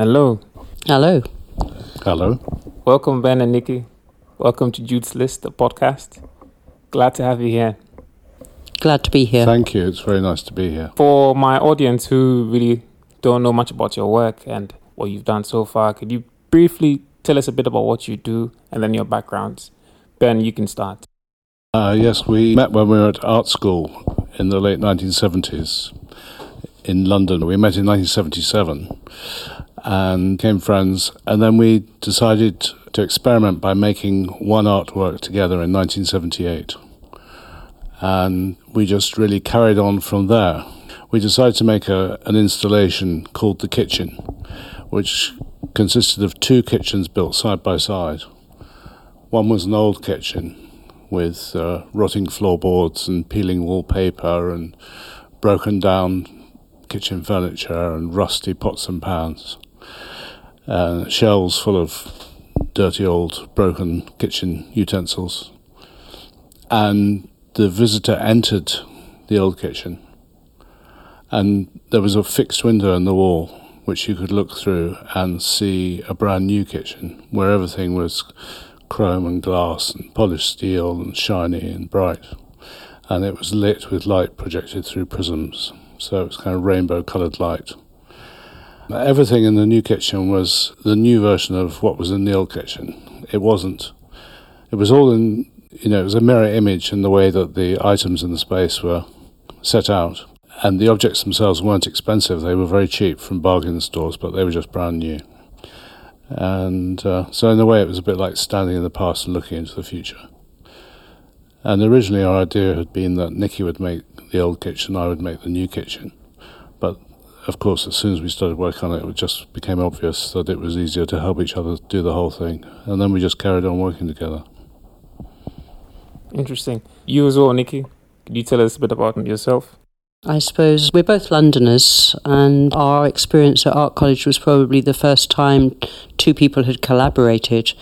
Hello. Hello. Hello. Welcome, Ben and Nikki. Welcome to Jude's List, the podcast. Glad to have you here. Glad to be here. Thank you. It's very nice to be here. For my audience who really don't know much about your work and what you've done so far, could you briefly tell us a bit about what you do and then your backgrounds? Ben, you can start. Uh, yes, we met when we were at art school in the late 1970s in London. We met in 1977 and became friends. And then we decided to experiment by making one artwork together in 1978. And we just really carried on from there. We decided to make a, an installation called The Kitchen, which consisted of two kitchens built side by side. One was an old kitchen with uh, rotting floorboards and peeling wallpaper and broken down kitchen furniture and rusty pots and pans, uh, shelves full of dirty old broken kitchen utensils. And the visitor entered the old kitchen, and there was a fixed window in the wall which you could look through and see a brand new kitchen where everything was chrome and glass and polished steel and shiny and bright. And it was lit with light projected through prisms, so it was kind of rainbow coloured light. Everything in the new kitchen was the new version of what was in the old kitchen. It wasn't. It was all in, you know, it was a mirror image in the way that the items in the space were set out. And the objects themselves weren't expensive. They were very cheap from bargain stores, but they were just brand new. And uh, so, in a way, it was a bit like standing in the past and looking into the future. And originally, our idea had been that Nikki would make the old kitchen, I would make the new kitchen. But of course, as soon as we started working on it, it just became obvious that it was easier to help each other do the whole thing. And then we just carried on working together. Interesting. You as well, Nikki. Could you tell us a bit about yourself? I suppose we're both Londoners, and our experience at Art College was probably the first time two people had collaborated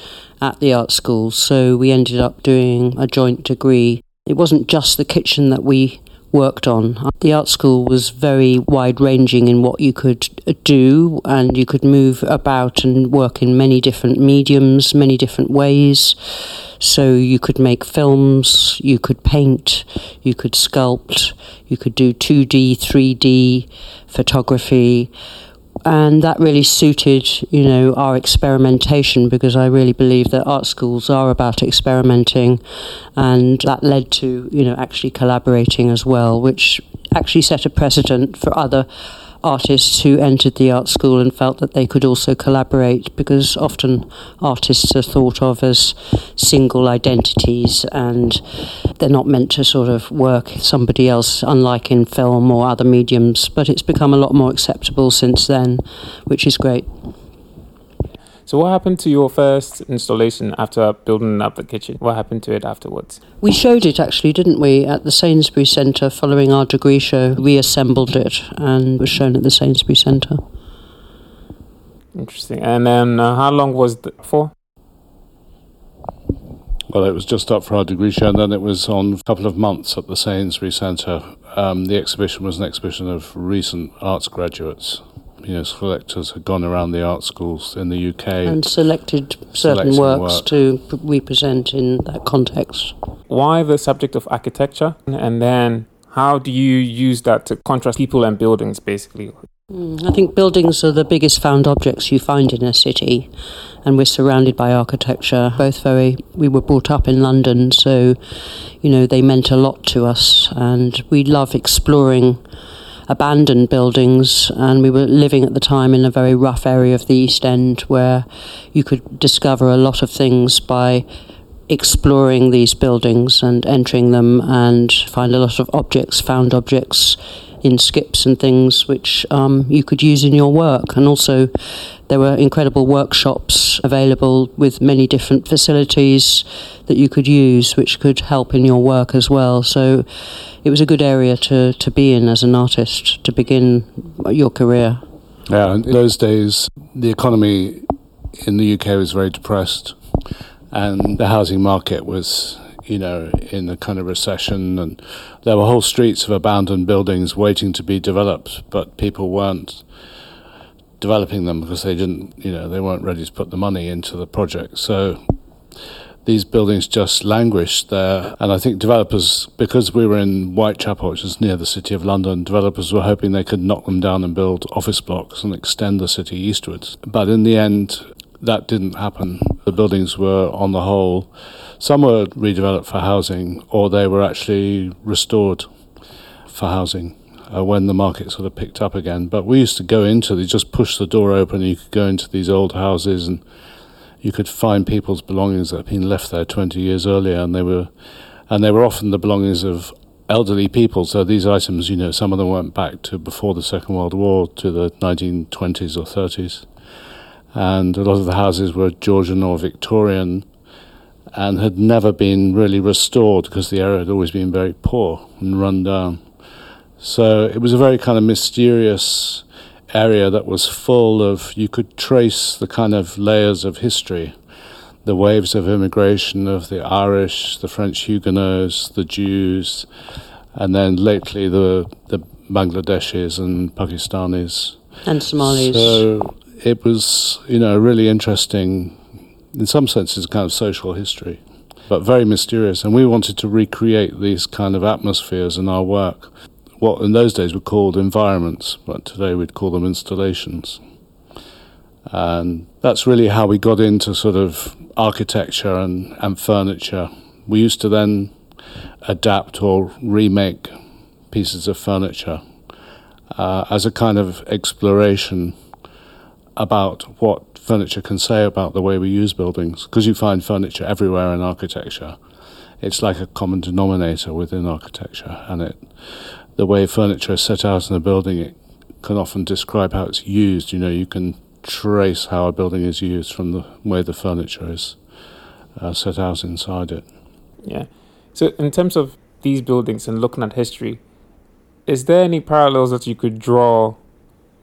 at the art school. So we ended up doing a joint degree. It wasn't just the kitchen that we worked on. The art school was very wide ranging in what you could uh, do, and you could move about and work in many different mediums, many different ways. So you could make films, you could paint, you could sculpt, you could do 2D, 3D photography and that really suited you know our experimentation because I really believe that art schools are about experimenting and that led to you know actually collaborating as well which actually set a precedent for other artists who entered the art school and felt that they could also collaborate because often artists are thought of as single identities and they're not meant to sort of work somebody else, unlike in film or other mediums. But it's become a lot more acceptable since then, which is great. So, what happened to your first installation after building up the kitchen? What happened to it afterwards? We showed it actually, didn't we, at the Sainsbury Centre following our degree show. We assembled it and was shown at the Sainsbury Centre. Interesting. And then, uh, how long was it for? Well, it was just up for our degree show, and then it was on a couple of months at the Sainsbury Centre. Um, the exhibition was an exhibition of recent arts graduates you know, selectors had gone around the art schools in the UK and selected certain works work. to represent in that context. Why the subject of architecture, and then how do you use that to contrast people and buildings, basically? Mm, I think buildings are the biggest found objects you find in a city, and we're surrounded by architecture. Both very, we were brought up in London, so you know they meant a lot to us, and we love exploring abandoned buildings, and we were living at the time in a very rough area of the East End where you could discover a lot of things by exploring these buildings and entering them and find a lot of objects, found objects in skips and things which um, you could use in your work. And also, there were incredible workshops available with many different facilities that you could use, which could help in your work as well. So, it was a good area to, to be in as an artist to begin your career. Yeah, in those days, the economy in the UK was very depressed, and the housing market was, you know, in a kind of recession, and there were whole streets of abandoned buildings waiting to be developed, but people weren't developing them because they didn't, you know, they weren't ready to put the money into the project. So these buildings just languished there. And I think developers, because we were in Whitechapel, which is near the City of London, developers were hoping they could knock them down and build office blocks and extend the city eastwards. But in the end, that didn't happen. The buildings were, on the whole, some were redeveloped for housing or they were actually restored for housing. Uh, when the market sort of picked up again. But we used to go into, they just push the door open, and you could go into these old houses and you could find people's belongings that had been left there 20 years earlier, and they were, and they were often the belongings of elderly people. So these items, you know, some of them went back to before the Second World War, to the 1920s or 30s, and a lot of the houses were Georgian or Victorian, and had never been really restored because the area had always been very poor and run down. So it was a very kind of mysterious area that was full of, you could trace the kind of layers of history, the waves of immigration of the Irish, the French Huguenots, the Jews, and then lately the, the Bangladeshis and Pakistanis. And Somalis. So it was, you know, really interesting, in some senses, kind of social history, but very mysterious. And we wanted to recreate these kind of atmospheres in our work what in those days were called environments, but today we'd call them installations. And that's really how we got into sort of architecture and, and furniture. We used to then adapt or remake pieces of furniture uh, as a kind of exploration about what furniture can say about the way we use buildings. Because you find furniture everywhere in architecture, it's like a common denominator within architecture, and it the way furniture is set out in a building, it can often describe how it's used. You know, you can trace how a building is used from the way the furniture is uh, set out inside it. Yeah. So, in terms of these buildings and looking at history, is there any parallels that you could draw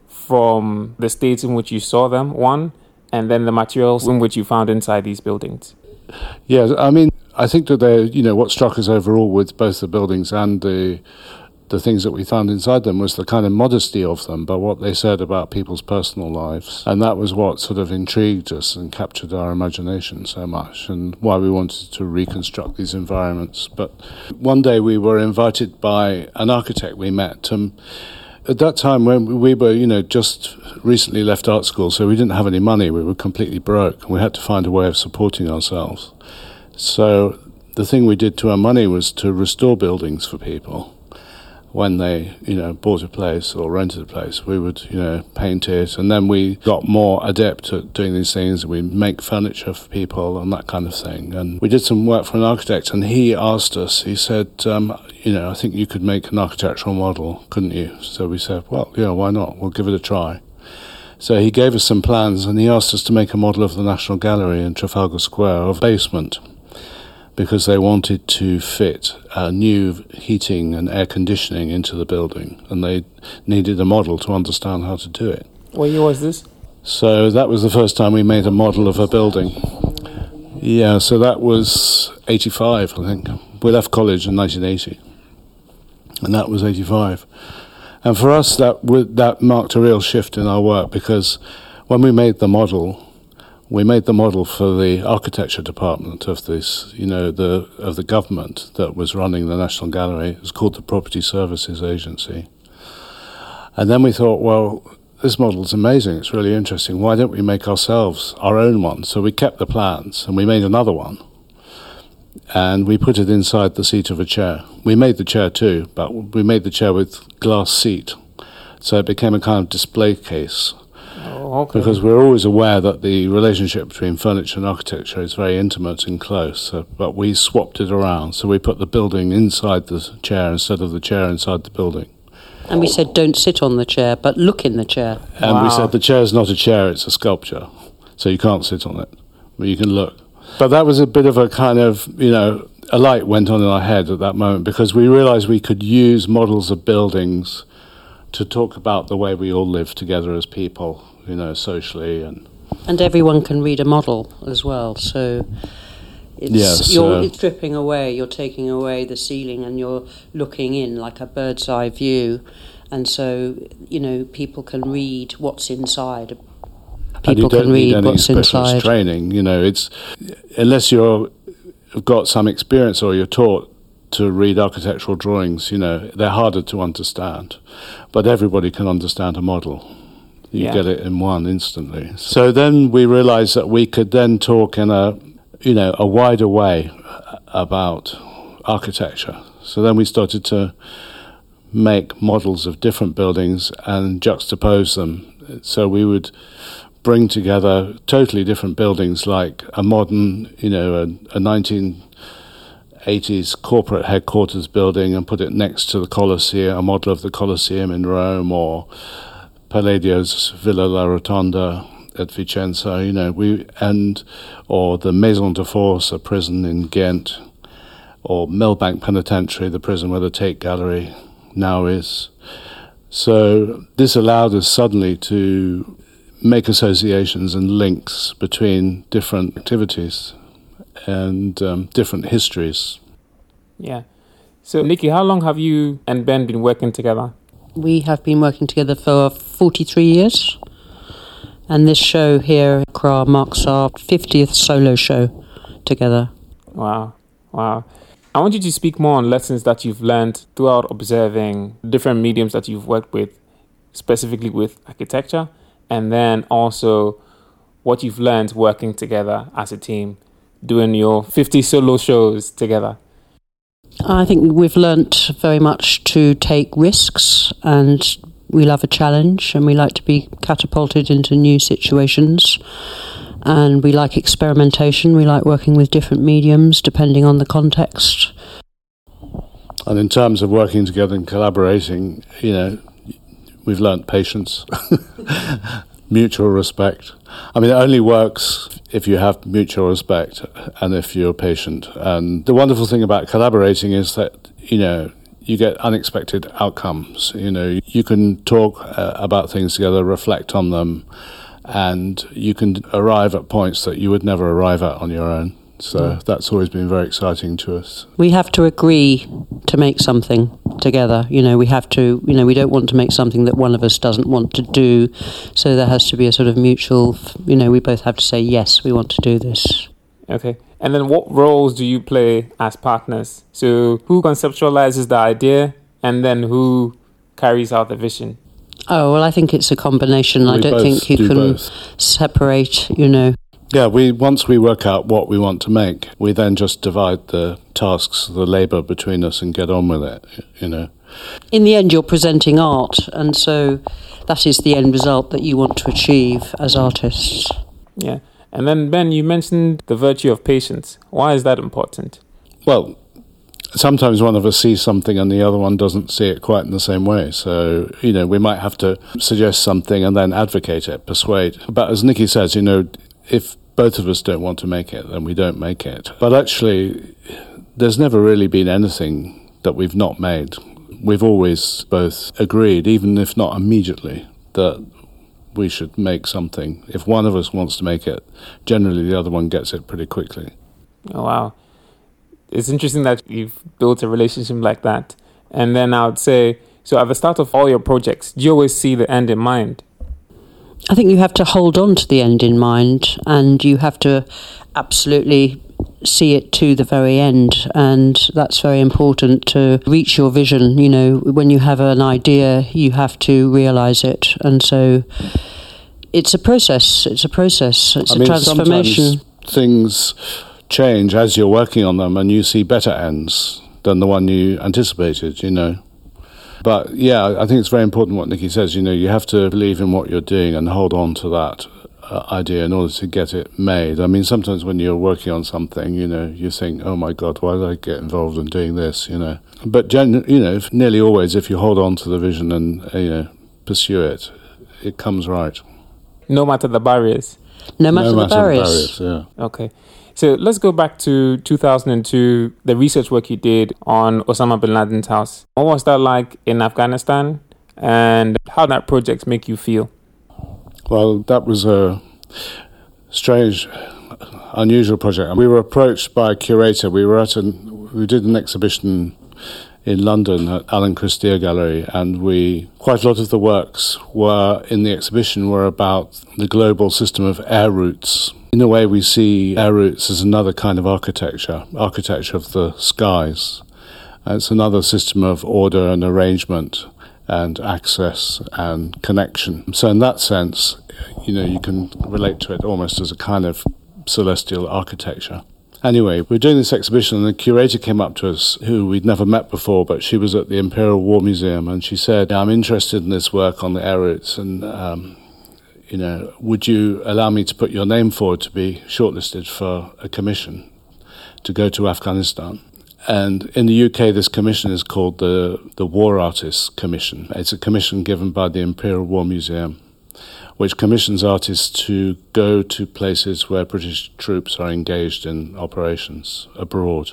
from the states in which you saw them, one, and then the materials in which you found inside these buildings? Yeah, I mean, I think that they, you know, what struck us overall with both the buildings and the the things that we found inside them was the kind of modesty of them, but what they said about people's personal lives. And that was what sort of intrigued us and captured our imagination so much, and why we wanted to reconstruct these environments. But one day we were invited by an architect we met. Um, at that time, when we were, you know, just recently left art school, so we didn't have any money, we were completely broke, and we had to find a way of supporting ourselves. So the thing we did to our money was to restore buildings for people when they, you know, bought a place or rented a place, we would, you know, paint it. And then we got more adept at doing these things. We make furniture for people and that kind of thing. And we did some work for an architect, and he asked us, he said, um, you know, I think you could make an architectural model, couldn't you? So we said, well, yeah, why not? We'll give it a try. So he gave us some plans and he asked us to make a model of the National Gallery in Trafalgar Square of basement because they wanted to fit uh, new heating and air conditioning into the building, and they needed a model to understand how to do it. What year was this? So that was the first time we made a model of a building. Yeah, so that was 85, I think. We left college in 1980, and that was 85. And for us, that that marked a real shift in our work because when we made the model, we made the model for the architecture department of this, you know, the of the government that was running the National Gallery. It was called the Property Services Agency. And then we thought, well, this model is amazing. It's really interesting. Why don't we make ourselves our own one? So we kept the plans and we made another one. And we put it inside the seat of a chair. We made the chair too, but we made the chair with glass seat. So it became a kind of display case Oh, okay. Because we're always aware that the relationship between furniture and architecture is very intimate and close. So, but we swapped it around. So we put the building inside the chair instead of the chair inside the building. And we said, don't sit on the chair, but look in the chair. And Wow. we said the chair is not a chair, it's a sculpture. So you can't sit on it, but you can look. But that was a bit of a kind of, you know, a light went on in our head at that moment because we realized we could use models of buildings to talk about the way we all live together as people, you know, socially and And everyone can read a model as well. So it's, Yes, you're uh, stripping away, you're taking away the ceiling and you're looking in like a bird's eye view. and so you know people can read what's inside. People can read what's inside. training. You know, it's unless you're have got some experience or you're taught to read architectural drawings. You know, they're harder to understand, but everybody can understand a model. You Yeah. get it in one instantly. So then we realised that we could then talk in a you know a wider way about architecture. So then we started to make models of different buildings and juxtapose them. So we would bring together totally different buildings, like a modern, you know, a, a 1980s corporate headquarters building, and put it next to the Colosseum, a model of the Colosseum in Rome, or Palladio's Villa La Rotonda at Vicenza, you know, we and or the Maison de Force, a prison in Ghent, or Millbank Penitentiary, the prison where the Tate Gallery now is. So this allowed us suddenly to make associations and links between different activities and um, different histories. Yeah. So, Nikki, how long have you and Ben been working together? We have been working together for 43 years, and this show here, CRA, marks our 50th solo show together. Wow. Wow. I want you to speak more on lessons that you've learned throughout observing different mediums that you've worked with, specifically with architecture, and then also what you've learned working together as a team, doing your 50 solo shows together. I think we've learnt very much to take risks and we love a challenge and we like to be catapulted into new situations and we like experimentation. We like working with different mediums depending on the context. And in terms of working together and collaborating, you know, we've learnt patience, mutual respect. I mean, it only works if you have mutual respect and if you're patient. And the wonderful thing about collaborating is that, you know, you get unexpected outcomes. You know, you can talk uh, about things together, reflect on them, and you can arrive at points that you would never arrive at on your own. So mm. that's always been very exciting to us. We have to agree to make something together. You know, we have to, you know, we don't want to make something that one of us doesn't want to do. So there has to be a sort of mutual, you know, we both have to say, yes, we want to do this. Okay. And then what roles do you play as partners? So, who conceptualizes the idea and then who carries out the vision? Oh, well, I think it's a combination. I don't think you do can both. separate, you know. Yeah, we once we work out what we want to make, we then just divide the tasks, the labour between us, and get on with it. You know. In the end, you're presenting art, and so that is the end result that you want to achieve as artists. Yeah. And then, Ben, you mentioned the virtue of patience. Why is that important? Well, sometimes one of us sees something and the other one doesn't see it quite in the same way. So, you know, we might have to suggest something and then advocate it, persuade. But as Nikki says, you know, if both of us don't want to make it, then we don't make it. But actually, there's never really been anything that we've not made. We've always both agreed, even if not immediately, that we should make something. If one of us wants to make it, generally the other one gets it pretty quickly. Oh, wow. It's interesting that you've built a relationship like that. And then I would say, so at the start of all your projects, do you always see the end in mind? I think you have to hold on to the end in mind and you have to absolutely see it to the very end and that's very important to reach your vision you know when you have an idea you have to realize it and so it's a process it's a process it's I a mean, transformation things change as you're working on them, and you see better ends than the one you anticipated. You know. But yeah, I think it's very important what Nikki says. You know, you have to believe in what you're doing and hold on to that uh, idea in order to get it made. I mean, sometimes when you're working on something, you know, you think, "Oh my God, why did I get involved in doing this?" You know. But gen- you know, if- nearly always, if you hold on to the vision and uh, you know pursue it, it comes right. No matter the barriers. no matter, no the barriers. barriers yeah. Okay. So let's go back to 2002, the research work you did on Osama bin Laden's house. What was that like in Afghanistan? And how that project make you feel? Well, that was a strange, unusual project. We were approached by a curator. We were at an, we did an exhibition in London at Alan Cristea Gallery, and we quite a lot of the works were in the exhibition were about the global system of air routes. In a way, we see air routes as another kind of architecture, architecture of the skies. It's another system of order and arrangement and access and connection. So, in that sense, you know, you can relate to it almost as a kind of celestial architecture. Anyway, we were doing this exhibition, and the curator came up to us, who we'd never met before, but she was at the Imperial War Museum, and she said, "I'm interested in this work on the air routes, and um, you know, would you allow me to put your name forward to be shortlisted for a commission to go to Afghanistan?" And in the UK, this commission is called the, the War Artists Commission. It's a commission given by the Imperial War Museum, which commissions artists to go to places where British troops are engaged in operations abroad.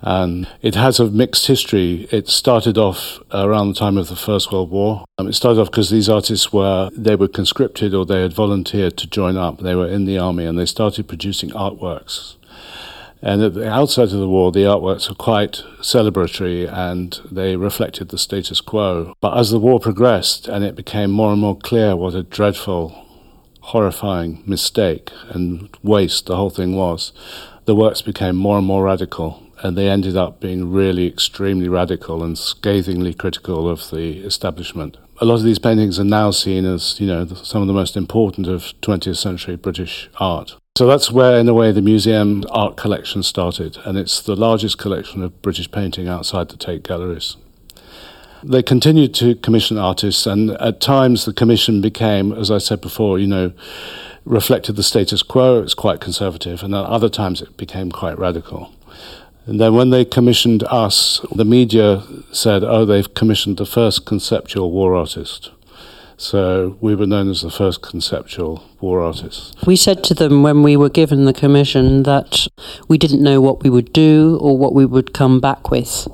And it has a mixed history. It started off around the time of the First World War. Um, it started off because these artists were they were conscripted or they had volunteered to join up. They were in the army and they started producing artworks and at the outset of the war, the artworks were quite celebratory and they reflected the status quo. But as the war progressed and it became more and more clear what a dreadful, horrifying mistake and waste the whole thing was, the works became more and more radical and they ended up being really extremely radical and scathingly critical of the establishment. A lot of these paintings are now seen as, you know, some of the most important of 20th century British art. So that's where, in a way, the museum art collection started, and it's the largest collection of British painting outside the Tate galleries. They continued to commission artists, and at times the commission became, as I said before, you know, reflected the status quo. It's quite conservative, and at other times it became quite radical. And then when they commissioned us, the media said, "Oh, they've commissioned the first conceptual war artist." So we were known as the first conceptual war artists. We said to them when we were given the commission that we didn't know what we would do or what we would come back with,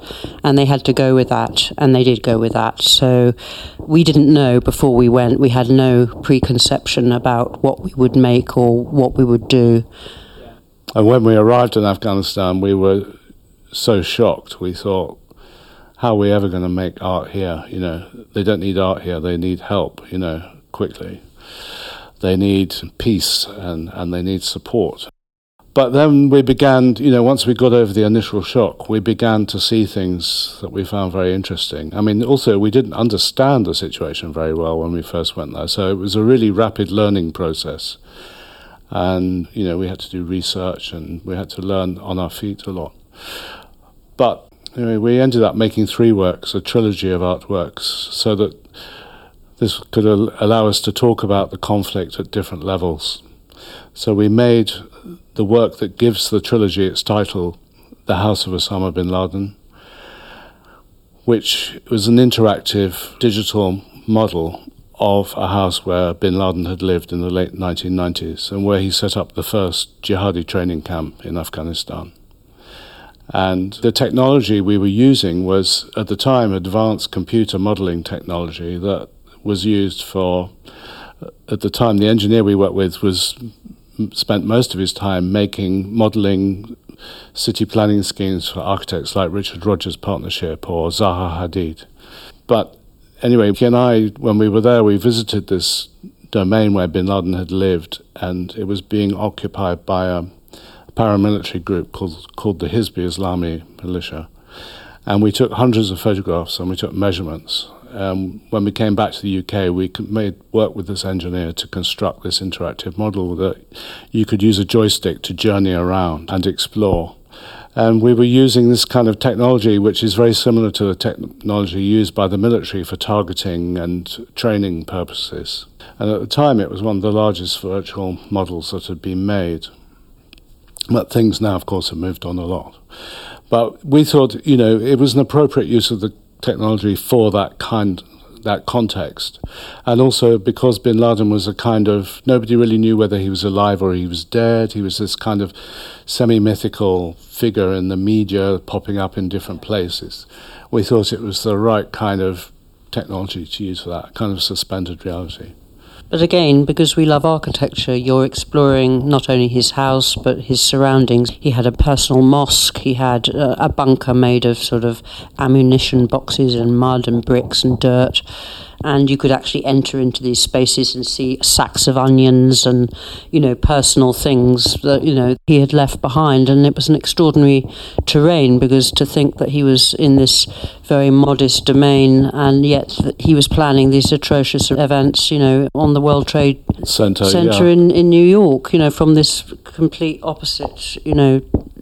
and they had to go with that, and they did go with that. So we didn't know before we went, we had no preconception about what we would make or what we would do. And when we arrived in Afghanistan, we were so shocked. We thought, how are we ever going to make art here? You know, they don't need art here, they need help, you know, quickly. They need peace and, and they need support. But then we began, you know, once we got over the initial shock, we began to see things that we found very interesting. I mean, also, we didn't understand the situation very well when we first went there. So it was a really rapid learning process. And, you know, we had to do research and we had to learn on our feet a lot. But Anyway, we ended up making three works, a trilogy of artworks, so that this could al- allow us to talk about the conflict at different levels. So we made the work that gives the trilogy its title, The House of Osama bin Laden, which was an interactive digital model of a house where bin Laden had lived in the late 1990s and where he set up the first jihadi training camp in Afghanistan. And the technology we were using was, at the time, advanced computer modeling technology that was used for, at the time, the engineer we worked with was spent most of his time making modeling city planning schemes for architects like Richard Rogers Partnership or Zaha Hadid. But anyway, he and I, when we were there, we visited this domain where bin Laden had lived, and it was being occupied by a paramilitary group called, called the Hizbi Islami Militia. And we took hundreds of photographs and we took measurements. Um, when we came back to the UK, we made work with this engineer to construct this interactive model that you could use a joystick to journey around and explore. And we were using this kind of technology, which is very similar to the technology used by the military for targeting and training purposes. And at the time, it was one of the largest virtual models that had been made. But things now, of course, have moved on a lot. But we thought, you know, it was an appropriate use of the technology for that kind, that context. And also because bin Laden was a kind of, nobody really knew whether he was alive or he was dead. He was this kind of semi mythical figure in the media popping up in different places. We thought it was the right kind of technology to use for that, kind of suspended reality. But again, because we love architecture, you're exploring not only his house but his surroundings. He had a personal mosque, he had a, a bunker made of sort of ammunition boxes and mud and bricks and dirt and you could actually enter into these spaces and see sacks of onions and you know personal things that you know he had left behind and it was an extraordinary terrain because to think that he was in this very modest domain and yet he was planning these atrocious events you know on the World Trade Center, Center yeah. in, in New York you know from this complete opposite you know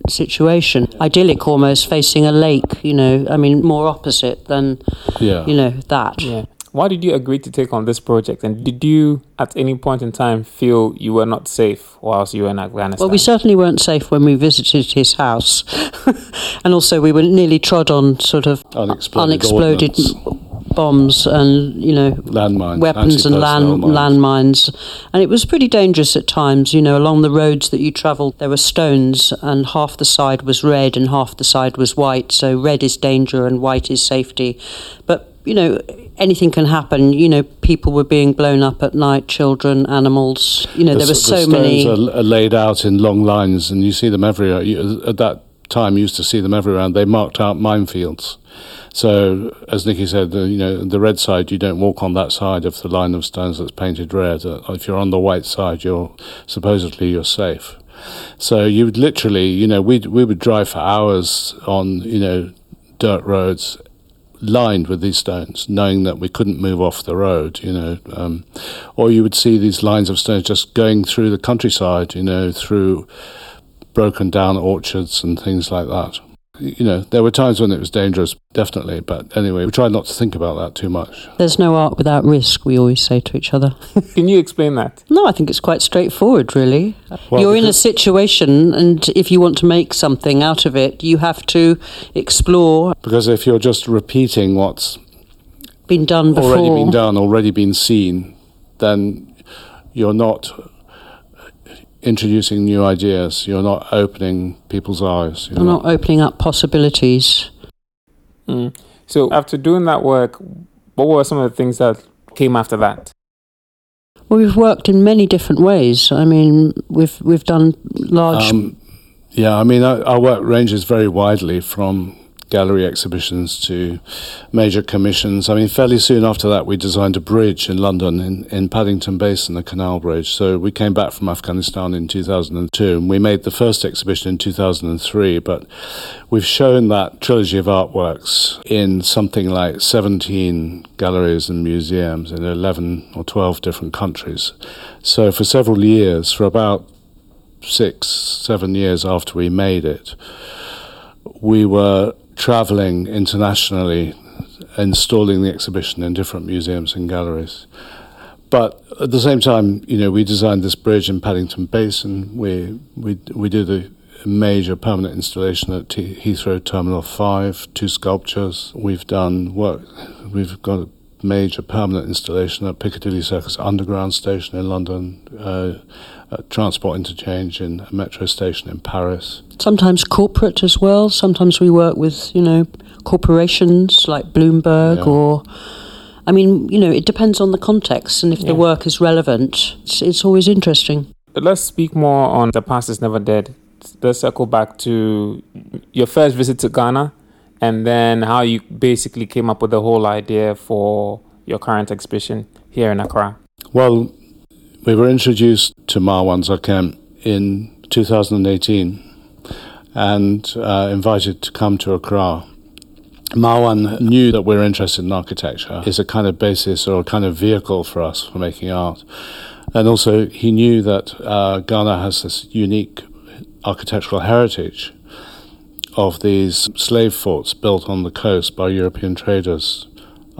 situation idyllic almost facing a lake you know i mean more opposite than yeah. you know that Yeah. Why did you agree to take on this project? And did you, at any point in time, feel you were not safe whilst you were in Afghanistan? Well, we certainly weren't safe when we visited his house. and also, we were nearly trod on sort of Unexploded, unexploded bombs and, you know, landmines, weapons and land, mines. landmines. And it was pretty dangerous at times. You know, along the roads that you travelled, there were stones, and half the side was red and half the side was white. So red is danger and white is safety. But you know, anything can happen. You know, people were being blown up at night, children, animals. You know, The there were s- so the many. stones Are, are laid out in long lines, and you see them everywhere. You, at that time, you used to see them everywhere. And they marked out minefields. So, as Nikki said, the, you know, the red side, you don't walk on that side of the line of stones that's painted red. Uh, if you're on the white side, you're supposedly you're safe. So you would literally, you know, we we would drive for hours on, you know, dirt roads lined with these stones, knowing that we couldn't move off the road, you know. Um, or you would see these lines of stones just going through the countryside, you know, through broken down orchards and things like that. You know, there were times when it was dangerous, definitely, but anyway, we tried not to think about that too much. There's no art without risk, we always say to each other. Can you explain that? No, I think it's quite straightforward, really. Well, You're in a situation, and if you want to make something out of it, you have to explore, Because if you're just repeating what's been done before. already been done, already been seen, then you're not introducing new ideas. You're not opening people's eyes. You're You're not opening up possibilities. Mm. So, after doing that work, what were some of the things that came after that? Well, we've worked in many different ways. I mean, we've we've done large. Um, yeah, I mean, our, our work ranges very widely from gallery exhibitions to major commissions. I mean, fairly soon after that, we designed a bridge in London, in, in Paddington Basin, the Canal Bridge. So we came back from Afghanistan in 2002, and we made the first exhibition in 2003. But we've shown that trilogy of artworks in something like 17 galleries and museums in 11 or 12 different countries. So for several years, for about six, seven years after we made it, we were traveling internationally, installing the exhibition in different museums and galleries. But at the same time, you know, we designed this bridge in Paddington Basin. We we we did a major permanent installation at T- Heathrow Terminal Five, two sculptures. We've done work. We've got a major permanent installation at Piccadilly Circus Underground Station in London, uh, Uh, transport interchange in a metro station in Paris. sometimes corporate as well. Sometimes we work with you know corporations like Bloomberg Yeah. or. I mean, you know, it depends on the context, and if Yeah. the work is relevant, it's, it's always interesting. But let's speak more on The Past is Never Dead. Let's circle back to your first visit to Ghana and then how you basically came up with the whole idea for your current exhibition here in Accra. Well, we were introduced to Marwan Zakhem in 2018 and uh, invited to come to Accra. Marwan knew that we're interested in architecture. It's a kind of basis or a kind of vehicle for us for making art. And also, he knew that uh, Ghana has this unique architectural heritage of these slave forts built on the coast by European traders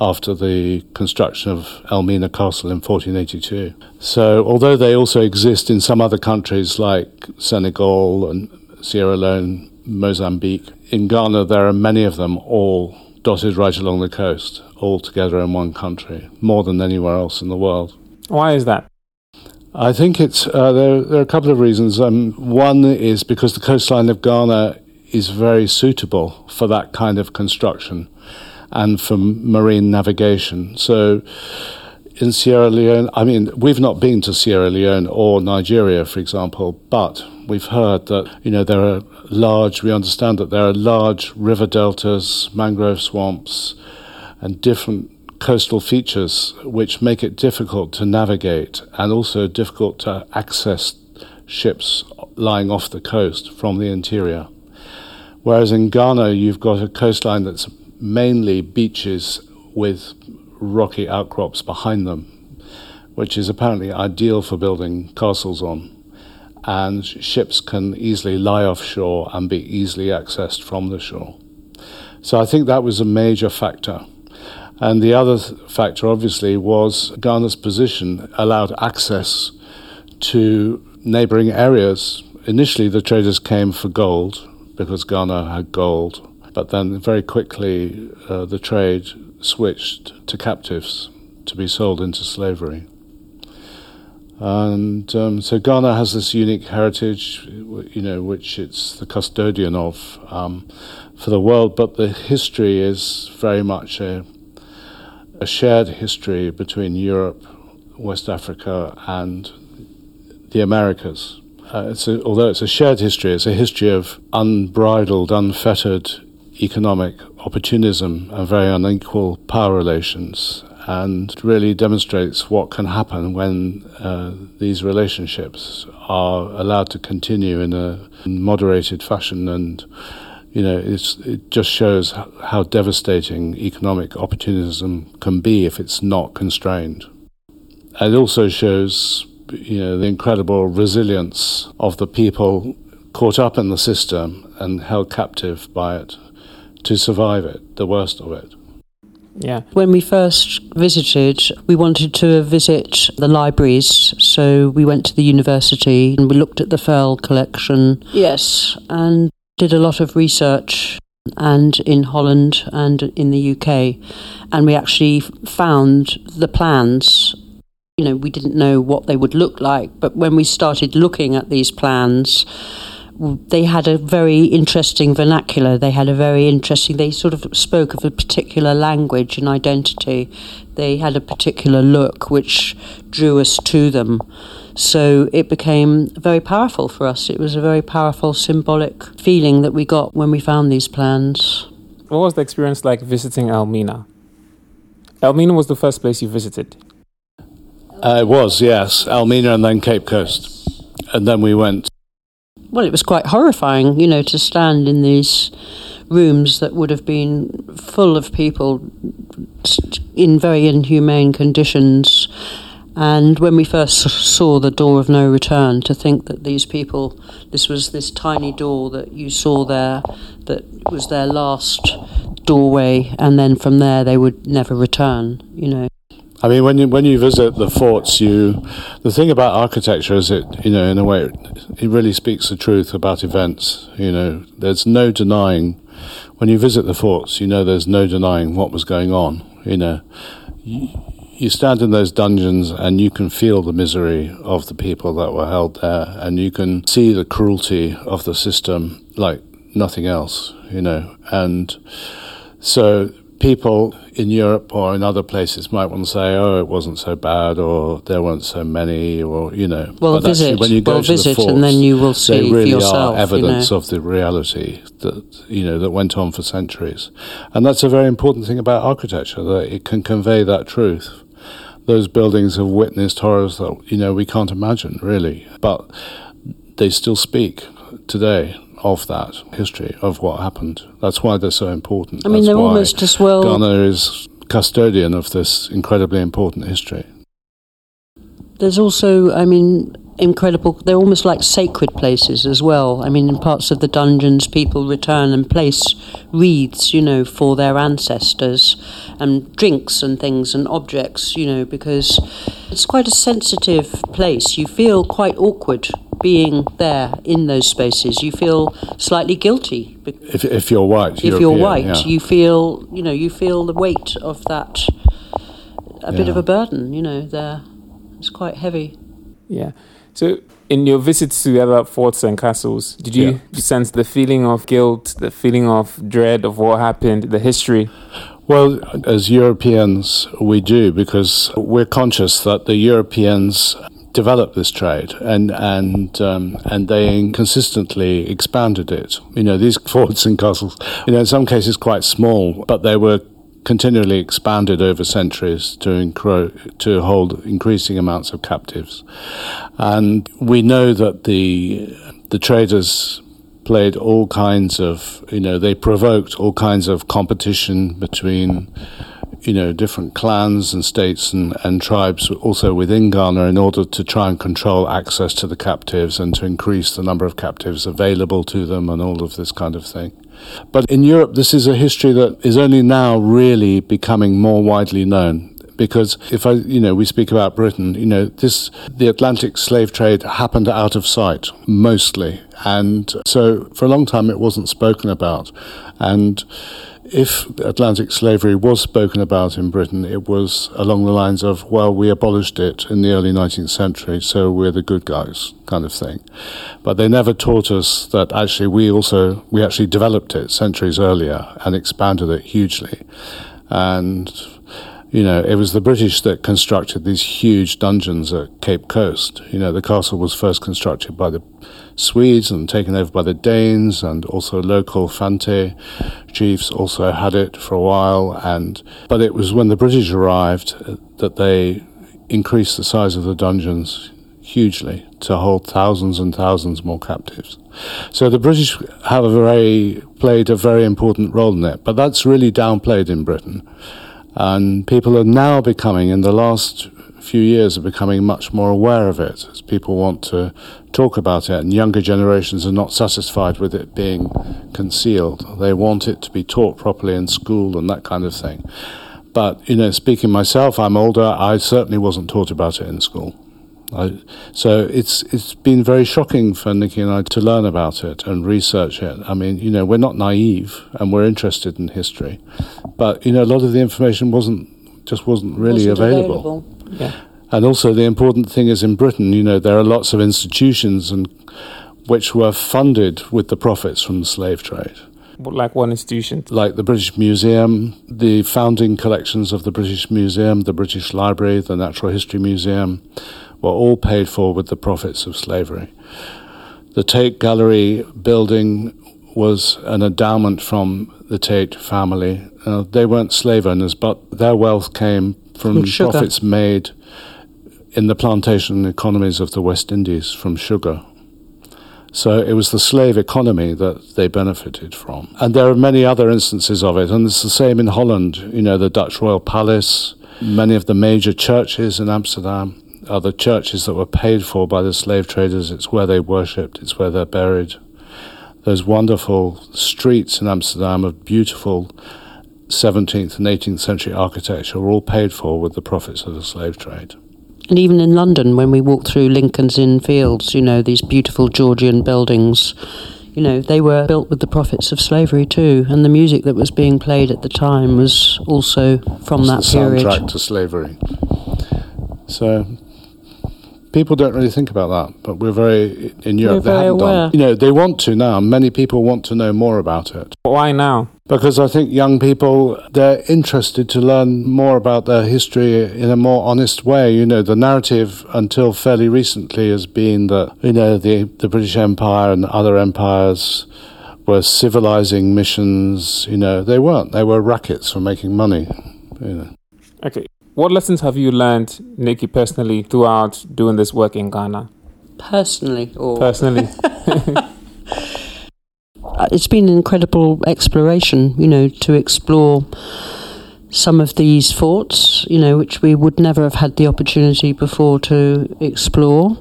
after the construction of Elmina Castle in 1482. So, although they also exist in some other countries like Senegal and Sierra Leone, Mozambique, in Ghana there are many of them all dotted right along the coast, all together in one country, more than anywhere else in the world. Why is that? I think it's uh, there. There are a couple of reasons. Um, one is because the coastline of Ghana is very suitable for that kind of construction and for marine navigation. So, in Sierra Leone, I mean, we've not been to Sierra Leone or Nigeria, for example, but we've heard that, you know, there are large, we understand that there are large river deltas, mangrove swamps, and different coastal features which make it difficult to navigate and also difficult to access ships lying off the coast from the interior. Whereas in Ghana, you've got a coastline that's mainly beaches with rocky outcrops behind them, which is apparently ideal for building castles on. And ships can easily lie offshore and be easily accessed from the shore. So I think that was a major factor. And the other factor, obviously, was Ghana's position allowed access to neighboring areas. Initially, the traders came for gold because Ghana had gold, but then very quickly uh, the trade switched to captives to be sold into slavery. And um, so Ghana has this unique heritage, you know, which it's the custodian of um, for the world, but the history is very much a, a shared history between Europe, West Africa, and the Americas. Uh, it's a, although it's a shared history, it's a history of unbridled, unfettered economic opportunism and very unequal power relations, and really demonstrates what can happen when uh, these relationships are allowed to continue in a moderated fashion and you know, it just shows how devastating economic opportunism can be if it's not constrained. It also shows, you know, the incredible resilience of the people caught up in the system and held captive by it to survive it, the worst of it. Yeah. When we first visited, we wanted to visit the libraries, so we went to the university and we looked at the Fell collection. Yes, and did a lot of research and in Holland and in the UK, and we actually found the plans. You know, we didn't know what they would look like, but when we started looking at these plans, they had a very interesting vernacular. They had a very interesting, they sort of spoke of a particular language and identity. They had a particular look which drew us to them. So it became very powerful for us. It was a very powerful symbolic feeling that we got when we found these plans. What was the experience like visiting Elmina? Elmina was the first place you visited. Uh, it was, yes. Elmina and then Cape Coast. And then we went well, it was quite horrifying, you know, to stand in these rooms that would have been full of people in very inhumane conditions. And when we first saw the door of no return, to think that these people, this was this tiny door that you saw there, that was their last doorway, and then from there they would never return, you know. I mean, when you when you visit the forts, you the thing about architecture is it you know in a way it really speaks the truth about events. You know, there's no denying when you visit the forts. You know, there's no denying what was going on. You know, you, you stand in those dungeons and you can feel the misery of the people that were held there, and you can see the cruelty of the system like nothing else. You know, and so people in Europe or in other places might want to say, "Oh, it wasn't so bad," or there weren't so many, or you know. Well, but visit. When you go well, to visit, the forts, and then you will see they really yourself, are evidence you know. of the reality that you know that went on for centuries, and that's a very important thing about architecture that it can convey that truth. Those buildings have witnessed horrors that you know we can't imagine really, but they still speak today of that history of what happened. That's why they're so important. I mean, That's they're almost as well. Ghana is custodian of this incredibly important history. There's also, I mean, incredible. They're almost like sacred places as well. I mean, in parts of the dungeons, people return and place wreaths, you know, for their ancestors, and drinks and things and objects, you know, because it's quite a sensitive place. You feel quite awkward being there in those spaces. You feel slightly guilty. If, if you're white, if you're white, yeah. you feel, you know, you feel the weight of that. A yeah. bit of a burden, you know. There, it's quite heavy. Yeah. So, in your visits to the other forts and castles, did you yeah. sense the feeling of guilt, the feeling of dread of what happened, the history? Well, as Europeans, we do because we're conscious that the Europeans developed this trade and and um, and they consistently expanded it. You know, these forts and castles, you know, in some cases quite small, but they were continually expanded over centuries to to hold increasing amounts of captives. And we know that the the traders played all kinds of, you know, they provoked all kinds of competition between, you know, different clans and states and, and tribes also within Ghana in order to try and control access to the captives and to increase the number of captives available to them and all of this kind of thing. But in Europe, this is a history that is only now really becoming more widely known because if I, you know, we speak about Britain, you know, this the Atlantic slave trade happened out of sight mostly, and so for a long time it wasn't spoken about, and if Atlantic slavery was spoken about in Britain, it was along the lines of, well, we abolished it in the early 19th century, so we're the good guys, kind of thing. But they never taught us that actually we also, we actually developed it centuries earlier and expanded it hugely. And you know, it was the British that constructed these huge dungeons at Cape Coast. You know, the castle was first constructed by the Swedes and taken over by the Danes, and also local Fante chiefs also had it for a while. And but it was when the British arrived that they increased the size of the dungeons hugely to hold thousands and thousands more captives. So the British have a very played a very important role in it, but that's really downplayed in Britain. And people are now becoming, in the last few years, are becoming much more aware of it as people want to talk about it. And younger generations are not satisfied with it being concealed. They want it to be taught properly in school and that kind of thing. But, you know, speaking myself, I'm older, I certainly wasn't taught about it in school. I, so it's it's been very shocking for Nikki and I to learn about it and research it. I mean, you know, we're not naive and we're interested in history, but you know, a lot of the information wasn't just wasn't really Wasn't available. available. Yeah. And also, the important thing is in Britain, you know, there are lots of institutions and which were funded with the profits from the slave trade Like one institution. like the British Museum, the founding collections of the British Museum, the British Library, the Natural History Museum, were all paid for with the profits of slavery. The Tate Gallery building was an endowment from the Tate family. Uh, they weren't slave owners, but their wealth came from From profits made in the plantation economies of the West Indies from sugar. So it was the slave economy that they benefited from. And there are many other instances of it, and it's the same in Holland. You know, the Dutch Royal Palace, many of the major churches in Amsterdam are the churches that were paid for by the slave traders. It's where they worshipped, it's where they're buried. Those wonderful streets in Amsterdam of beautiful 17th and 18th century architecture were all paid for with the profits of the slave trade. And even in London, when we walk through Lincoln's Inn Fields, you know, these beautiful Georgian buildings, you know, they were built with the profits of slavery too. And the music that was being played at the time was also from that It's the period. soundtrack to slavery. So people don't really think about that, but we're very in Europe. We're they very haven't aware. done. You know, they want to now. Many people want to know more about it Why now? because I think young people they're interested to learn more about their history in a more honest way. You know, the narrative until fairly recently has been that you know the the British Empire and other empires were civilizing missions. You know, they weren't. They were rackets for making money. You know. Okay. What lessons have you learned, Nikki, personally, throughout doing this work in Ghana? Personally, or Personally, it's been an incredible exploration, you know, to explore some of these forts, you know, which we would never have had the opportunity before to explore.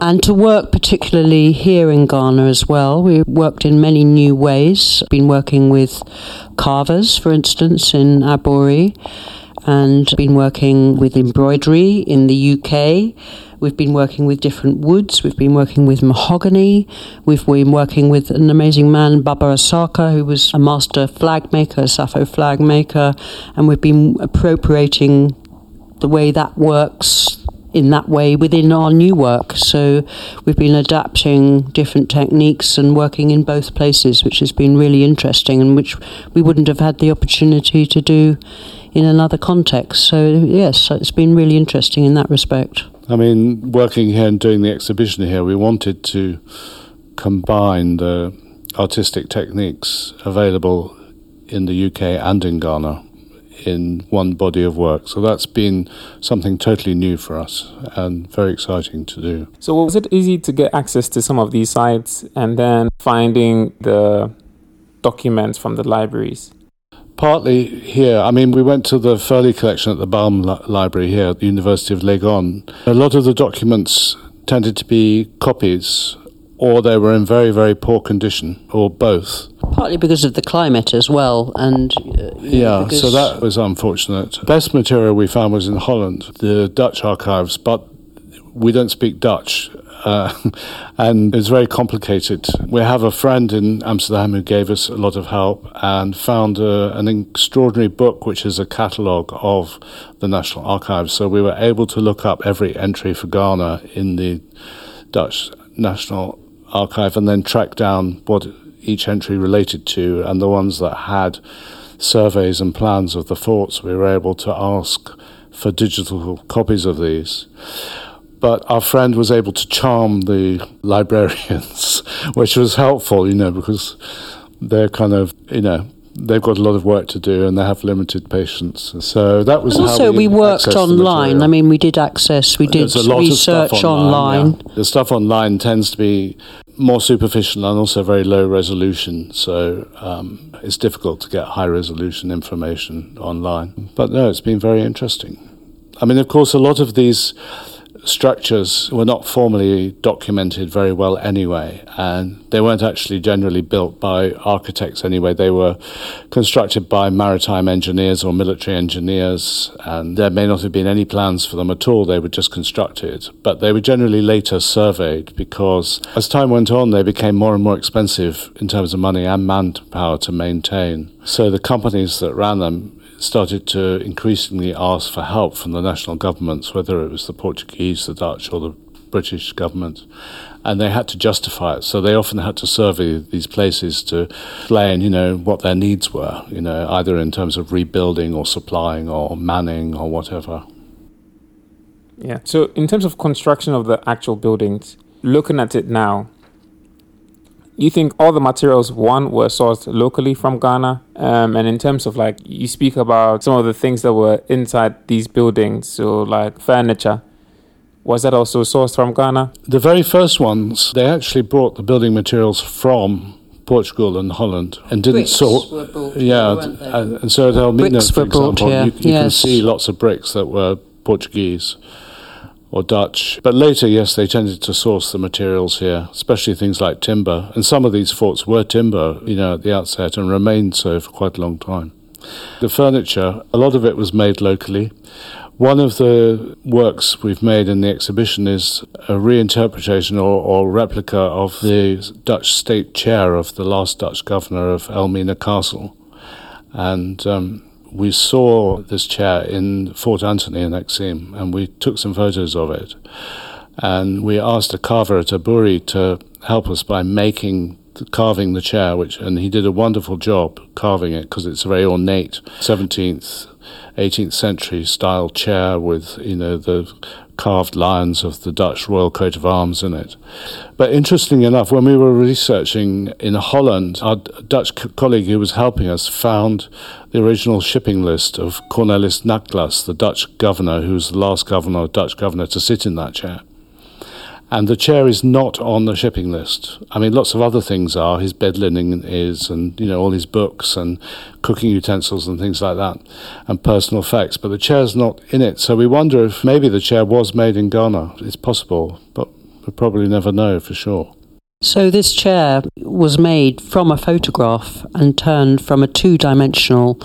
And to work particularly here in Ghana as well. We worked in many new ways. Been working with carvers, for instance, in Aburi, and been working with embroidery in the UK. We've been working with different woods. We've been working with mahogany. We've been working with an amazing man, Baba Asaka, who was a master flag maker, Asafo flag maker. And we've been appropriating the way that works in that way within our new work. So we've been adapting different techniques and working in both places, which has been really interesting and which we wouldn't have had the opportunity to do in another context. So, yes, it's been really interesting in that respect. I mean, working here and doing the exhibition here, we wanted to combine the artistic techniques available in the UK and in Ghana in one body of work. So that's been something totally new for us and very exciting to do. So was it easy to get access to some of these sites and then finding the documents from the libraries? Partly here. I mean, we went to the Furley collection at the Balme Library here at the University of Legon. A lot of the documents tended to be copies or they were in very, very poor condition, or both. Partly because of the climate as well, and uh, yeah, so that was unfortunate. Best material we found was in Holland, the Dutch archives, but we don't speak Dutch. Uh, and it's very complicated. We have a friend in Amsterdam who gave us a lot of help and found uh, an extraordinary book, which is a catalogue of the National Archives. So we were able to look up every entry for Ghana in the Dutch National archive and then track down what each entry related to and the ones that had surveys and plans of the forts. We were able to ask for digital copies of these. But our friend was able to charm the librarians, which was helpful, you know, because they're kind of, you know, they've got a lot of work to do and they have limited patience. So that was also we, we, worked online. I mean, we did access, we did research online. online. Yeah. The stuff online tends to be more superficial and also very low resolution. So um, it's difficult to get high resolution information online. But no, it's been very interesting. I mean, of course, a lot of these structures were not formally documented very well anyway, and they weren't actually generally built by architects anyway. They were constructed by maritime engineers or military engineers, and there may not have been any plans for them at all. They were just constructed, but they were generally later surveyed because as time went on, they became more and more expensive in terms of money and manpower to maintain. So the companies that ran them started to increasingly ask for help from the national governments, whether it was the Portuguese, the Dutch, or the British government, and they had to justify it. So they often had to survey these places to explain, you know, what their needs were, you know, either in terms of rebuilding or supplying or manning or whatever. Yeah. So in terms of construction of the actual buildings, looking at it now, you think all the materials one were sourced locally from Ghana, um, and in terms of like you speak about some of the things that were inside these buildings, so like furniture. Was that also sourced from Ghana? The very first ones, they actually brought the building materials from Portugal and Holland and didn't sort. Yeah, and, and, so at Elmina, for example, brought, yeah. you, you yes. can see lots of bricks that were Portuguese or Dutch. But later, yes, they tended to source the materials here, especially things like timber. And some of these forts were timber, you know, at the outset and remained so for quite a long time. The furniture, a lot of it was made locally. One of the works we've made in the exhibition is a reinterpretation or, or, replica of the Dutch state chair of the last Dutch governor of Elmina Castle. And um, we saw this chair in Fort Anthony in Axim, and we took some photos of it. And we asked a carver at Aburi to help us by making carving the chair, which and he did a wonderful job carving it because it's a very ornate 17th, 18th century style chair with you know the carved lions of the Dutch royal coat of arms in it. But interestingly enough, when we were researching in Holland, our Dutch colleague who was helping us found the original shipping list of Cornelis Nagtglas, the Dutch governor, who was the last governor, Dutch governor, to sit in that chair. And the chair is not on the shipping list. I mean, lots of other things are. His bed linen is, and you know, all his books and cooking utensils and things like that, and personal effects. But the chair's not in it. So we wonder if maybe the chair was made in Ghana. It's possible, but we'll probably never know for sure. So this chair was made from a photograph and turned from a two-dimensional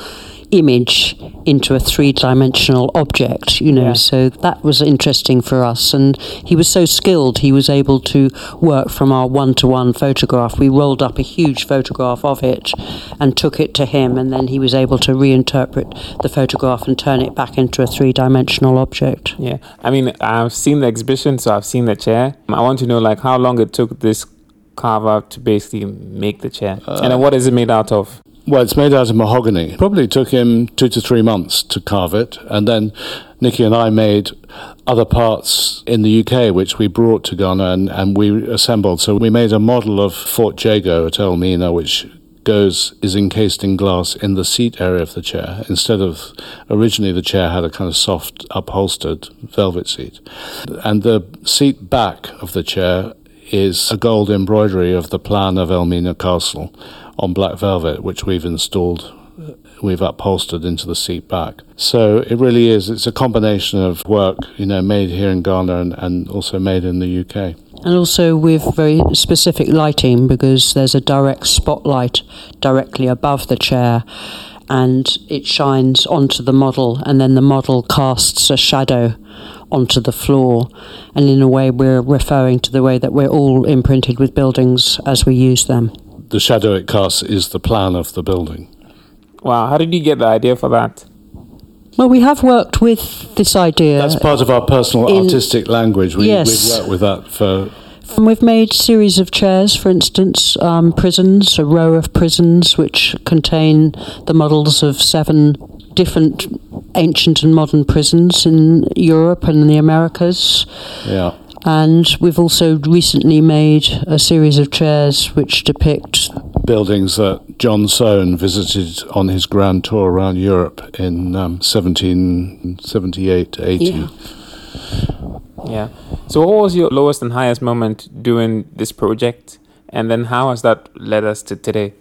image into a three dimensional object, you know. Yeah. So that was interesting for us. And he was so skilled, he was able to work from our one to one photograph. We rolled up a huge photograph of it and took it to him, and then he was able to reinterpret the photograph and turn it back into a three dimensional object. Yeah, I mean, I've seen the exhibition, so I've seen the chair. I want to know, like, how long it took this carver to basically make the chair, uh, and then what is it made out of? Well, it's made out of mahogany. Probably took him two to three months to carve it, and then Nikki and I made other parts in the UK, which we brought to Ghana and, and we assembled. So we made a model of Fort Jago at Elmina, which goes is encased in glass in the seat area of the chair instead of originally the chair had a kind of soft upholstered velvet seat and the seat back of the chair is a gold embroidery of the plan of Elmina Castle on black velvet, which we've installed, uh, we've upholstered into the seat back. So it really is, it's a combination of work, you know, made here in Ghana and, and also made in the UK. And also with very specific lighting because there's a direct spotlight directly above the chair and it shines onto the model and then the model casts a shadow onto the floor and in a way we're referring to the way that we're all imprinted with buildings as we use them. The shadow it casts is the plan of the building. Wow, how did you get the idea for that? Well, we have worked with this idea. That's part of our personal in- artistic language. We, Yes. We've worked with that for And We've made series of chairs, for instance, um, prisons, a row of prisons which contain the models of seven different ancient and modern prisons in Europe and the Americas. yeah. And we've also recently made a series of chairs which depict buildings that John Soane visited on his grand tour around Europe in um, 1778 80. Yeah. Yeah. So, what was your lowest and highest moment doing this project, and then how has that led us to today?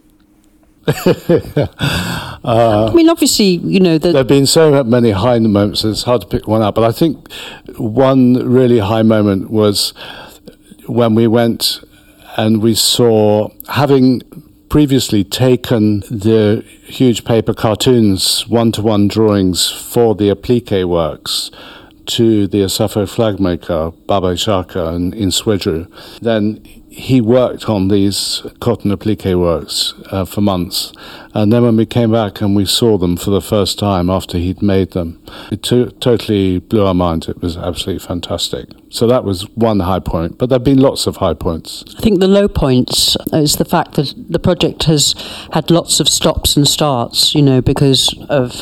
Uh, I mean, obviously, you know, There have been so many high moments, it's hard to pick one out. But I think one really high moment was when we went and we saw, having previously taken the huge paper cartoons, one to one drawings for the applique works to the Asafo flag maker, Baba Shaka, in, in Swedru, then he worked on these cotton applique works uh, for months. And then when we came back and we saw them for the first time after he'd made them, it to- totally blew our minds. It was absolutely fantastic. So that was one high point, but there have been lots of high points. I think the low points is the fact that the project has had lots of stops and starts, you know, because of,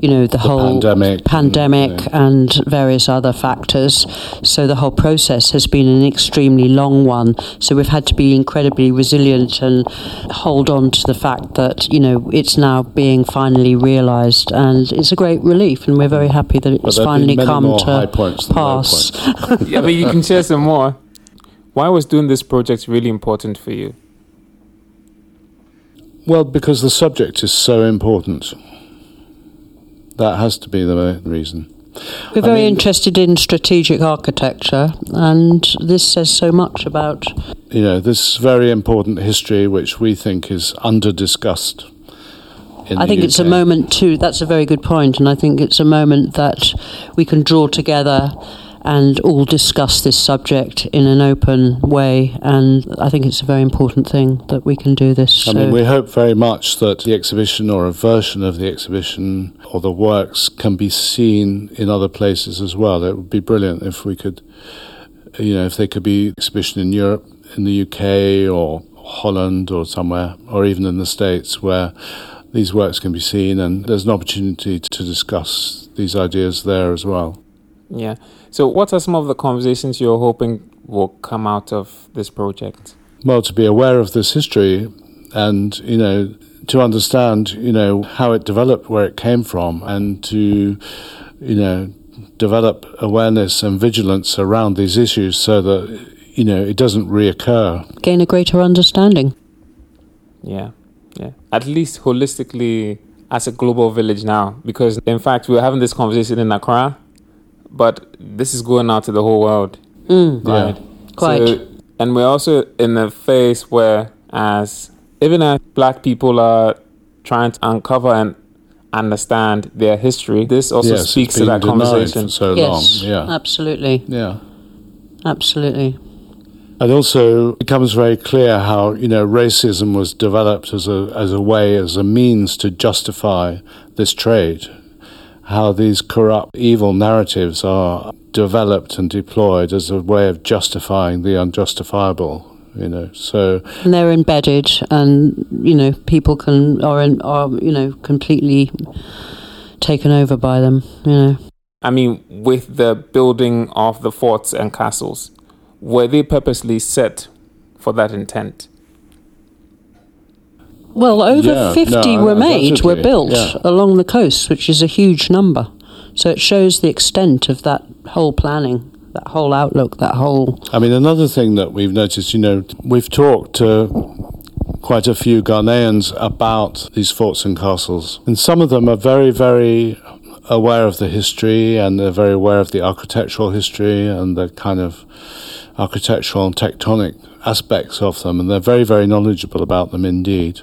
you know, the, whole pandemic and- yeah. and various other factors. So the whole process has been an extremely long one. So we've had to be incredibly resilient and hold on to the fact that, you know, it's now being finally realised and it's a great relief and we're very happy that it's finally come to high points than low pass. points. yeah, but you can share some more. Why was doing this project really important for you? Well, because the subject is so important. That has to be the reason. We're I very mean- interested in strategic architecture, and this says so much about. You know, this very important history which we think is under discussed. In I the think it's a moment too. That's a very good point, and I think it's a moment that we can draw together and all discuss this subject in an open way. And I think it's a very important thing that we can do this. I So mean, we hope very much that the exhibition or a version of the exhibition or the works can be seen in other places as well. It would be brilliant if we could, you know, if they could be exhibition in Europe, in the UK or Holland or somewhere, or even in the States where these works can be seen and there's an opportunity to discuss these ideas there as well. Yeah. So, what are some of the conversations you're hoping will come out of this project? well to be aware of this history and you know to understand you know how it developed where it came from and to you know develop awareness and vigilance around these issues so that you know it doesn't reoccur gain a greater understanding. Yeah. Yeah. At least holistically as a global village now, because in fact, we're having this conversation in Accra, but this is going out to the whole world. Mm, Yeah. Right. Quite. So, and we're also in a phase where, as even as black people are trying to uncover and understand their history. This also yes, speaks to that conversation. for so yes, long. Yeah, absolutely, yeah. absolutely. And also, it becomes very clear how you know racism was developed as a as a way, as a means to justify this trade. How these corrupt, evil narratives are developed and deployed as a way of justifying the unjustifiable. You know, so And they're embedded, and you know people can are in, are you know completely taken over by them. You know. I mean, with the building of the forts and castles, were they purposely set for that intent? Well, over Yeah, 50 no, were made, were built yeah. along the coast, which is a huge number. So it shows the extent of that whole planning, that whole outlook, that whole. I mean, another thing that we've noticed, you know, we've talked to quite a few Ghanaians about these forts and castles, and some of them are very, very aware of the history and they're very aware of the architectural history and the kind of architectural and tectonic aspects of them, and they're very, very knowledgeable about them indeed.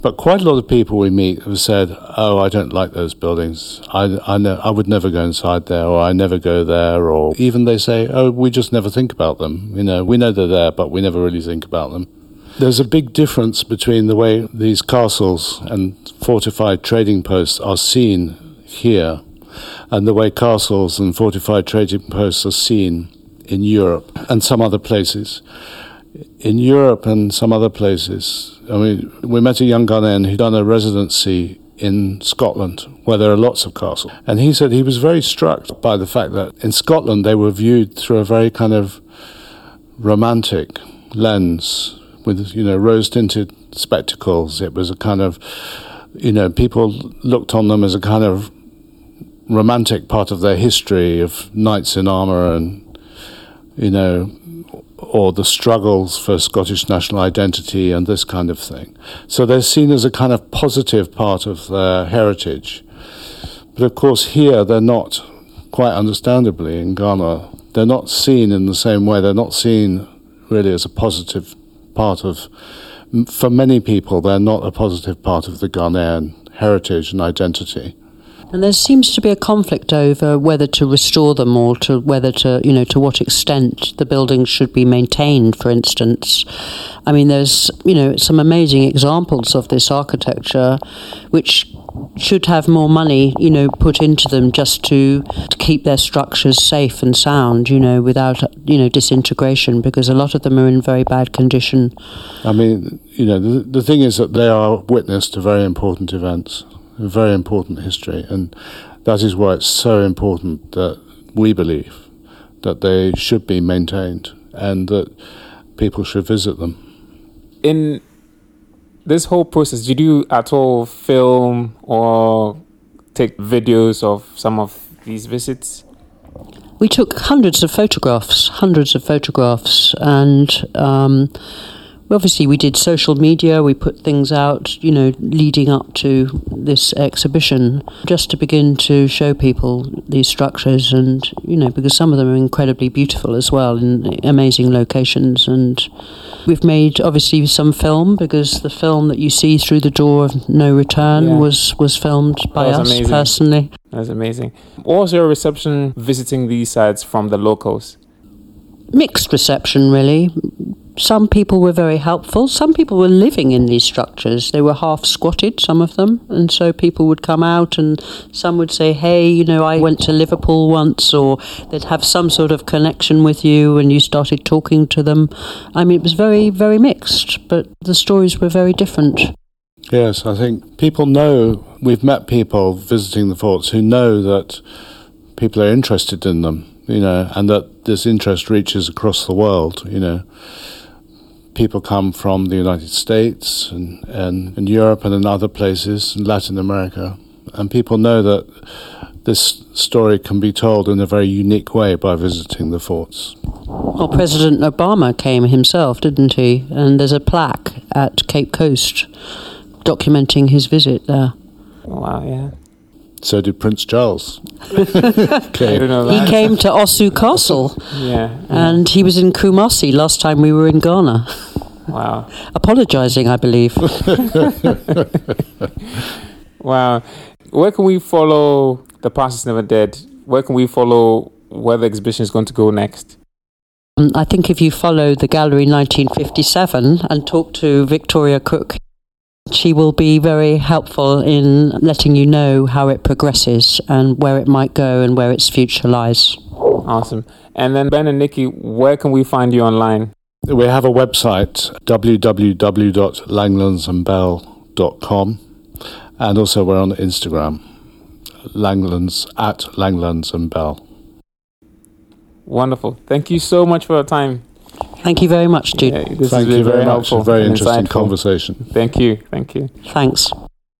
But quite a lot of people we meet have said, "Oh, I don't like those buildings. I, I, ne- I would never go inside there, or I never go there." Or even they say, "Oh, we just never think about them. You know, we know they're there, but we never really think about them." There's a big difference between the way these castles and fortified trading posts are seen here, and the way castles and fortified trading posts are seen in Europe and some other places in Europe and some other places. I mean, we met a young Ghanaian who'd done a residency in Scotland, where there are lots of castles. And he said he was very struck by the fact that in Scotland they were viewed through a very kind of romantic lens with, you know, rose tinted spectacles. It was a kind of, you know, people looked on them as a kind of romantic part of their history of knights in armour and, you know, or the struggles for Scottish national identity and this kind of thing. So they're seen as a kind of positive part of their heritage. But of course, here they're not, quite understandably, in Ghana, they're not seen in the same way. They're not seen really as a positive part of, for many people, they're not a positive part of the Ghanaian heritage and identity. And there seems to be a conflict over whether to restore them or to whether to, you know, to what extent the buildings should be maintained, for instance. I mean, there's, you know, some amazing examples of this architecture which should have more money, you know, put into them just to, to keep their structures safe and sound, you know, without, you know, disintegration, because a lot of them are in very bad condition. I mean, you know, the, the thing is that they are witness to very important events, very important history, and that is why it's so important that we believe that they should be maintained and that people should visit them. In this whole process, did you at all film or take videos of some of these visits? We took hundreds of photographs, hundreds of photographs, and um, obviously we did social media. We put things out, you know, leading up to this exhibition, just to begin to show people these structures, and you know, because some of them are incredibly beautiful as well in amazing locations. And we've made obviously some film because the film that you see through the door of no return Yeah. was was filmed by was us amazing. personally. That's amazing. What was your reception visiting these sites from the locals? mixed reception, really. Some people were very helpful. Some people were living in these structures. They were half squatted, some of them. And so people would come out and some would say, Hey, you know, I went to Liverpool once, or they'd have some sort of connection with you and you started talking to them. I mean, it was very, very mixed, but the stories were very different. Yes, I think people know, we've met people visiting the forts who know that people are interested in them, you know, and that this interest reaches across the world, you know. People come from the United States and, and, and Europe and in other places, in Latin America, and people know that this story can be told in a very unique way by visiting the forts. Well, President Obama came himself, didn't he? And there's a plaque at Cape Coast documenting his visit there. Wow, yeah. So did Prince Charles. I okay. don't know He came to Osu Castle Yeah. and he was in Kumasi last time we were in Ghana, Wow. apologising, I believe. Wow. Where can we follow The Past is Never Dead? Where can we follow where the exhibition is going to go next? Um, I think if you follow the gallery 1957 and talk to Victoria Cook, she will be very helpful in letting you know how it progresses and where it might go and where its future lies. Awesome. And then, Ben and Nikki, where can we find you online? We have a website, www.langlandsandbell.com, and also we're on Instagram, Langlands at Langlands and Bell. Wonderful. Thank you so much for your time. Thank you very much, Jude. Yeah, this Thank has been you very much. helpful A very and interesting insightful. conversation. Thank you. Thank you. Thanks.